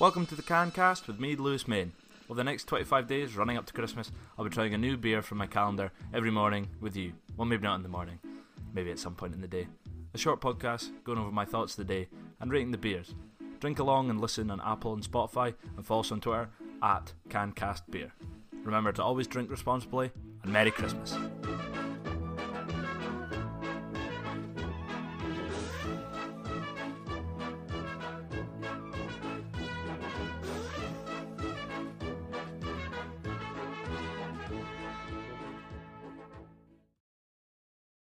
Welcome to the Cancast with me, Lewis Main. Over the next 25 days, running up to Christmas, I'll be trying a new beer from my calendar every morning with you. Well, maybe not in the morning, maybe at some point in the day. A short podcast going over my thoughts of the day and rating the beers. Drink along and listen on Apple and Spotify, and follow us on Twitter at CanCastBeer. Remember to always drink responsibly, and Merry Christmas.